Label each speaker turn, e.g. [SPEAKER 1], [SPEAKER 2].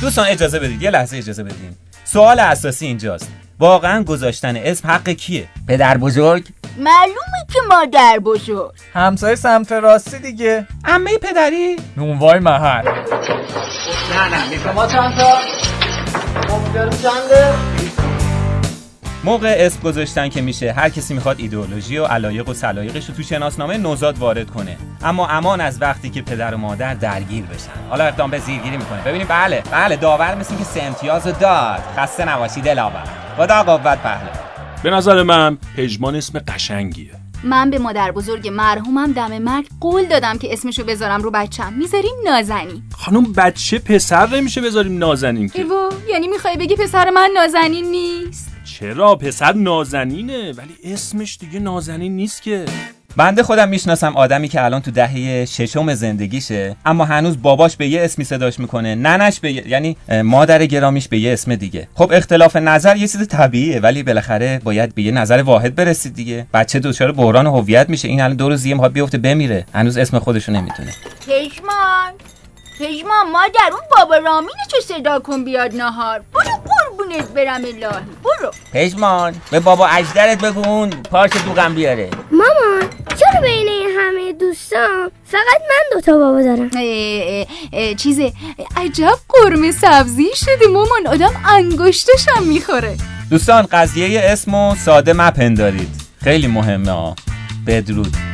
[SPEAKER 1] دوستان اجازه بدید یه لحظه اجازه بدین. سوال اساسی اینجاست. واقعا گذاشتن اسم حق کیه؟
[SPEAKER 2] پدر بزرگ؟
[SPEAKER 3] معلومه که مادر بزرگ.
[SPEAKER 4] همسایه سمت راستی دیگه.
[SPEAKER 1] عمه پدری؟
[SPEAKER 4] نونوای محل.
[SPEAKER 1] موقع اسم گذاشتن که میشه هر کسی می‌خواد ایدئولوژی و علایق و سلایقش رو تو شناسنامه نوزاد وارد کنه. اما امان از وقتی که پدر و مادر درگیر بشن. حالا اقدام به زیرگیری می‌کنه ببینیم بله بله داور مثل که سه امتیاز رو داد. خسته نباشی دلاور. خدا قوت پهلوان
[SPEAKER 5] به نظر من پژمان اسم قشنگیه.
[SPEAKER 6] من به مادر بزرگ مرحومم دم مرگ قول دادم که اسمشو بذارم رو بچم. می‌ذاریم نازنین.
[SPEAKER 5] خانم بچه پسر نمیشه بذاریم نازنین که.
[SPEAKER 6] ایوا یعنی می‌خوای بگی پسر من نازنین نیست؟
[SPEAKER 5] چرا پسر نازنینه؟ ولی اسمش دیگه نازنین نیست که.
[SPEAKER 1] بنده خودم می‌شناسم آدمی که الان تو دهه ششم زندگیشه اما هنوز باباش به یه اسمی صداش می‌کنه ننش به یه- یعنی مادر گرامیش به یه اسم دیگه. خب اختلاف نظر یه چیز طبیعیه ولی بالاخره باید به یه نظر واحد برسید دیگه. بچه دچار بحران هویت میشه. این الان دو روز دیگه می‌خواد بیفته بمیره. هنوز اسم خودشو نمی‌تونه
[SPEAKER 3] پژمان پژمان مادر اون بابا رامینه چه صدا کن بیاد نهار. برو قربونت برم الهی برو.
[SPEAKER 2] پژمان به بابا اجدرت بگو اون پارچ دوغم بیاره.
[SPEAKER 7] مامان چرا بین همه دوستان فقط من دوتا بابا دارم؟
[SPEAKER 6] اه، اه، اه، چیزه عجب قرمه سبزی شده مامان آدم انگشتشم می‌خوره.
[SPEAKER 1] دوستان قضیه اسمو ساده مپندارید. خیلی مهمه ها. بدرود.